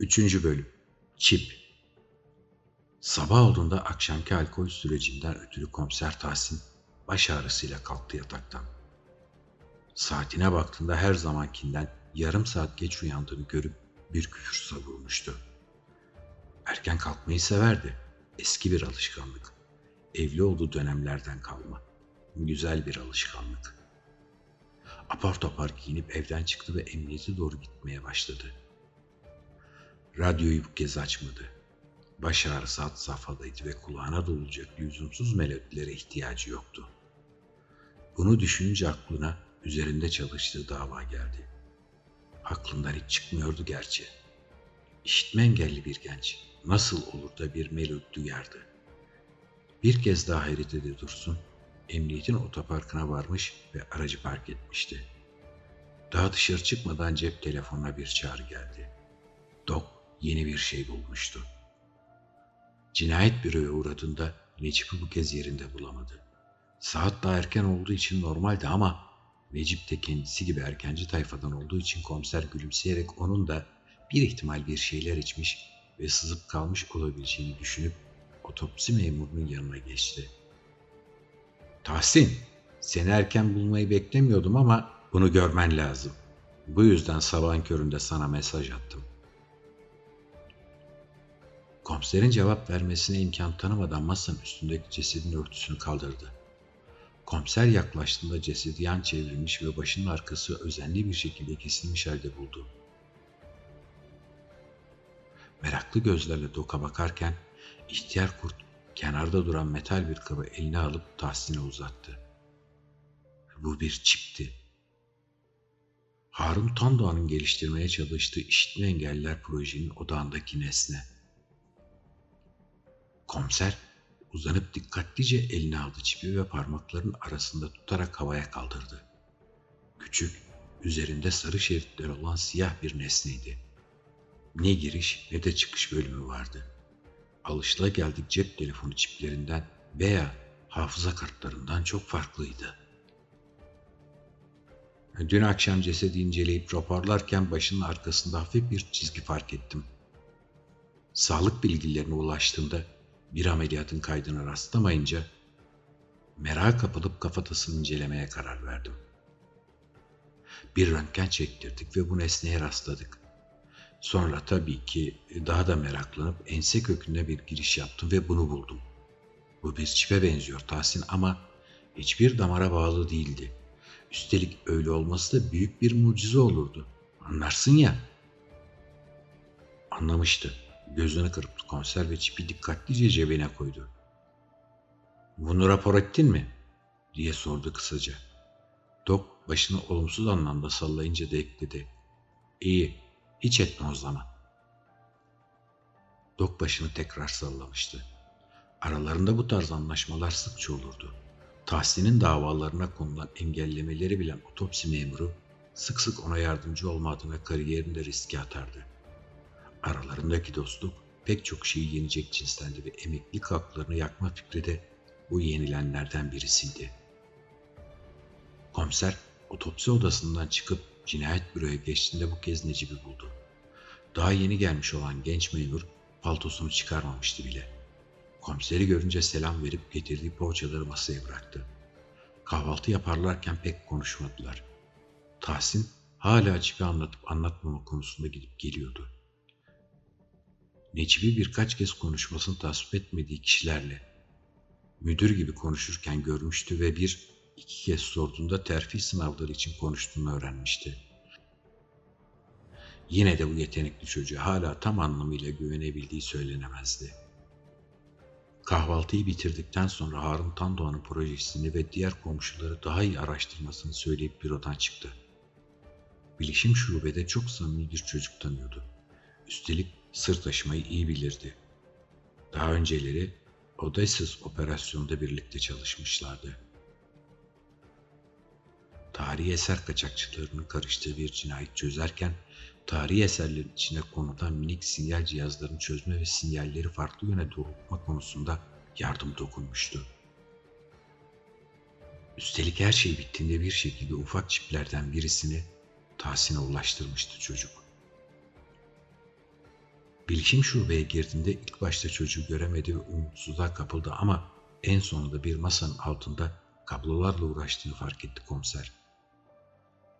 Üçüncü bölüm. Çip. Sabah olduğunda akşamki alkol sürecinden ötürü komiser Tahsin baş ağrısıyla kalktı yataktan. Saatine baktığında her zamankinden yarım saat geç uyandığını görüp bir küfür savurmuştu. Erken kalkmayı severdi. Eski bir alışkanlık. Evli olduğu dönemlerden kalma. Güzel bir alışkanlık. Apar topar giyinip evden çıktı ve emniyete doğru gitmeye başladı. Radyoyu bu kez açmadı. Baş ağrısı hat safhadaydı ve kulağına dolacak lüzumsuz melodilere ihtiyacı yoktu. Bunu düşününce aklına üzerinde çalıştığı dava geldi. Aklından hiç çıkmıyordu gerçi. İşitme engelli bir genç nasıl olur da bir melodi duyardı. Bir kez daha hayret ede dursun, emniyetin otoparkına varmış ve aracı park etmişti. Daha dışarı çıkmadan cep telefonuna bir çağrı geldi. Dok yeni bir şey bulmuştu. Cinayet büroya uğradığında Necip'i bu kez yerinde bulamadı. Saat daha erken olduğu için normaldi ama Necip de kendisi gibi erkenci tayfadan olduğu için komiser gülümseyerek onun da bir ihtimal bir şeyler içmiş ve sızıp kalmış olabileceğini düşünüp otopsi memurunun yanına geçti. Tahsin, seni erken bulmayı beklemiyordum ama bunu görmen lazım. Bu yüzden sabahın köründe sana mesaj attım. Komiserin cevap vermesine imkan tanımadan masanın üstündeki cesedin örtüsünü kaldırdı. Komiser yaklaştığında cesedi yan çevrilmiş ve başının arkası özenli bir şekilde kesilmiş halde buldu. Meraklı gözlerle Dok'a bakarken ihtiyar kurt kenarda duran metal bir kabı eline alıp Tahsin'e uzattı. Bu bir çipti. Harun Tandoğan'ın geliştirmeye çalıştığı işitme engelliler projenin odağındaki nesne. Komiser uzanıp dikkatlice eline aldı çipi ve parmaklarının arasında tutarak havaya kaldırdı. Küçük, üzerinde sarı şeritler olan siyah bir nesneydi. Ne giriş ne de çıkış bölümü vardı. Alışılageldik cep telefonu çiplerinden veya hafıza kartlarından çok farklıydı. Dün akşam cesedi inceleyip raporlarken başının arkasında hafif bir çizgi fark ettim. Sağlık bilgilerine ulaştığımda bir ameliyatın kaydına rastlamayınca merak kapılıp kafatasını incelemeye karar verdim. Bir röntgen çektirdik ve bu nesneye rastladık. Sonra tabii ki daha da meraklanıp ense köküne bir giriş yaptım ve bunu buldum. Bu bir çipe benziyor Tahsin ama hiçbir damara bağlı değildi. Üstelik öyle olması da büyük bir mucize olurdu. Anlarsın ya. Anlamıştı. Gözünü kırptı konserve çipi dikkatlice cebine koydu. Bunu rapor ettin mi? diye sordu kısaca. Dok başını olumsuz anlamda sallayınca da ekledi. İyi, hiç etme o zaman. Dok başını tekrar sallamıştı. Aralarında bu tarz anlaşmalar sıkça olurdu. Tahsin'in davalarına konulan engellemeleri bilen otopsi memuru sık sık ona yardımcı olmadı ve kariyerini de riske atardı. Aralarındaki dostluk pek çok şeyi yenecek cinstendi ve emeklilik haklarını yakma fikri de bu yenilenlerden birisiydi. Komiser otopsi odasından çıkıp cinayet büroya geçtiğinde bu kez Necip'i buldu. Daha yeni gelmiş olan genç memur paltosunu çıkarmamıştı bile. Komiseri görünce selam verip getirdiği poğaçaları masaya bıraktı. Kahvaltı yaparlarken pek konuşmadılar. Tahsin hala Çip'i anlatıp anlatmama konusunda gidip geliyordu. Necip'i birkaç kez konuşmasını tasvip etmediği kişilerle müdür gibi konuşurken görmüştü ve bir iki kez sorduğunda terfi sınavları için konuştuğunu öğrenmişti. Yine de bu yetenekli çocuğa hala tam anlamıyla güvenebildiği söylenemezdi. Kahvaltıyı bitirdikten sonra Harun Tandoğan'ın projesini ve diğer komşuları daha iyi araştırmasını söyleyip bürodan çıktı. Bilişim şubede çok samimi bir çocuk tanıyordu. Üstelik sır taşımayı iyi bilirdi. Daha önceleri Odysseus operasyonunda birlikte çalışmışlardı. Tarihi eser kaçakçılarının karıştığı bir cinayet çözerken tarihi eserlerin içine konulan minik sinyal cihazlarını çözme ve sinyalleri farklı yöne doğrultma konusunda yardım dokunmuştu. Üstelik her şey bittiğinde bir şekilde ufak çiplerden birisini Tahsin'e ulaştırmıştı çocuk. Bilişim şubeye girdiğinde ilk başta çocuğu göremedi ve umutsuzluğa kapıldı ama en sonunda bir masanın altında kablolarla uğraştığını fark etti komiser.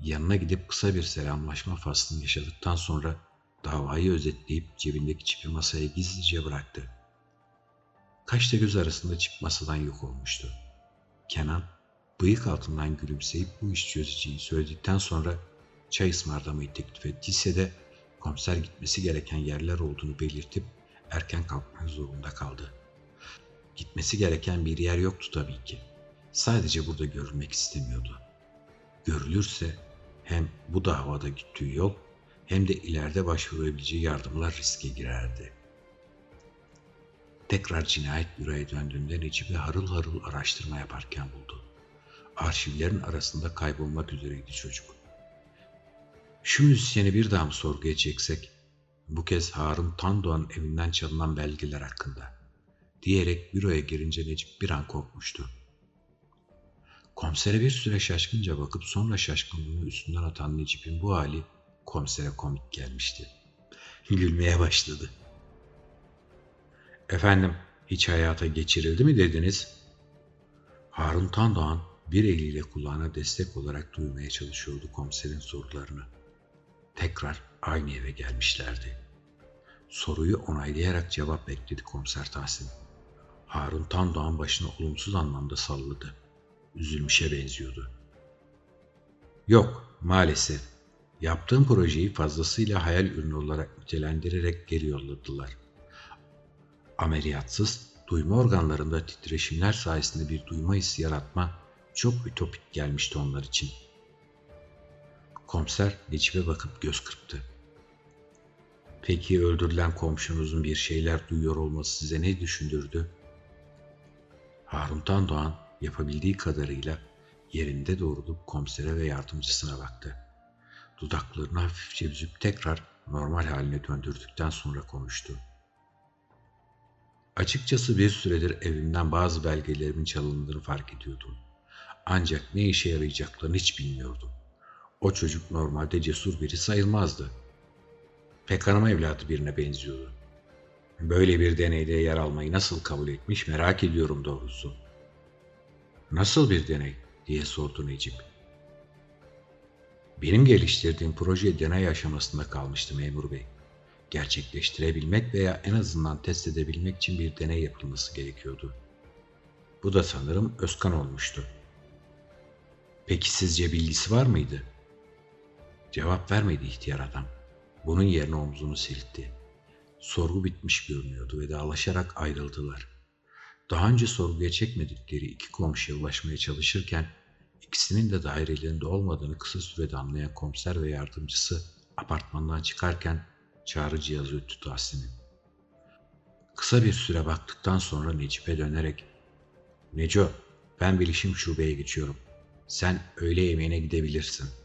Yanına gidip kısa bir selamlaşma faslını yaşadıktan sonra davayı özetleyip cebindeki çipi masaya gizlice bıraktı. Kaşla göz arasında çip masadan yok olmuştu. Kenan bıyık altından gülümseyip bu iş çözeceğini söyledikten sonra çay ısmarlamayı teklif ettiyse de komiser gitmesi gereken yerler olduğunu belirtip erken kalkmak zorunda kaldı. Gitmesi gereken bir yer yoktu tabii ki. Sadece burada görülmek istemiyordu. Görülürse hem bu davada gittiği yol hem de ileride başvurabileceği yardımlar riske girerdi. Tekrar cinayet büroya döndüğünde Necip'i harıl harıl araştırma yaparken buldu. Arşivlerin arasında kaybolmak üzereydi çocuk. Şu müzisyeni bir daha mı sorguya çeksek? Bu kez Harun Tandoğan evinden çalınan belgeler hakkında. Diyerek büroya girince Necip bir an korkmuştu. Komisere bir süre şaşkınca bakıp sonra şaşkınlığını üstünden atan Necip'in bu hali komisere komik gelmişti. Gülmeye başladı. Efendim, hiç hayata geçirildi mi dediniz? Harun Tandoğan bir eliyle kulağına destek olarak duymaya çalışıyordu komiserin sorularını. Tekrar aynı eve gelmişlerdi. Soruyu onaylayarak cevap bekledi komiser Tahsin. Harun Tandoğan başını olumsuz anlamda salladı. Üzülmüşe benziyordu. Yok, maalesef. Yaptığım projeyi fazlasıyla hayal ürünü olarak nitelendirerek geri yolladılar. Ameliyatsız, duyma organlarında titreşimler sayesinde bir duyma hissi yaratma çok ütopik gelmişti onlar için. Komiser Necip'e bakıp göz kırptı. Peki öldürülen komşunuzun bir şeyler duyuyor olması size ne düşündürdü? Harun'tan Doğan yapabildiği kadarıyla yerinde doğrulup komisere ve yardımcısına baktı. Dudaklarını hafifçe büzüp tekrar normal haline döndürdükten sonra konuştu. Açıkçası bir süredir evimden bazı belgelerimin çalındığını fark ediyordum. Ancak ne işe yarayacaklarını hiç bilmiyordum. O çocuk normalde cesur biri sayılmazdı. Pek hanım evladı birine benziyordu. Böyle bir deneyde yer almayı nasıl kabul etmiş merak ediyorum doğrusu. Nasıl bir deney diye sordu Necip. Benim geliştirdiğim proje deney aşamasında kalmıştı memur bey. Gerçekleştirebilmek veya en azından test edebilmek için bir deney yapılması gerekiyordu. Bu da sanırım Özkan olmuştu. Peki sizce bilgisi var mıydı? Cevap vermedi ihtiyar adam. Bunun yerine omzunu silkti. Sorgu bitmiş görünüyordu ve dağlaşarak ayrıldılar. Daha önce sorguya çekmedikleri iki komşuya ulaşmaya çalışırken ikisinin de dairelerinde olmadığını kısa sürede anlayan komiser ve yardımcısı apartmandan çıkarken çağrı cihazı öttü Tahsin'in. Kısa bir süre baktıktan sonra Necip'e dönerek ''Neco, ben bilişim şubeye geçiyorum. Sen öğle yemeğine gidebilirsin.''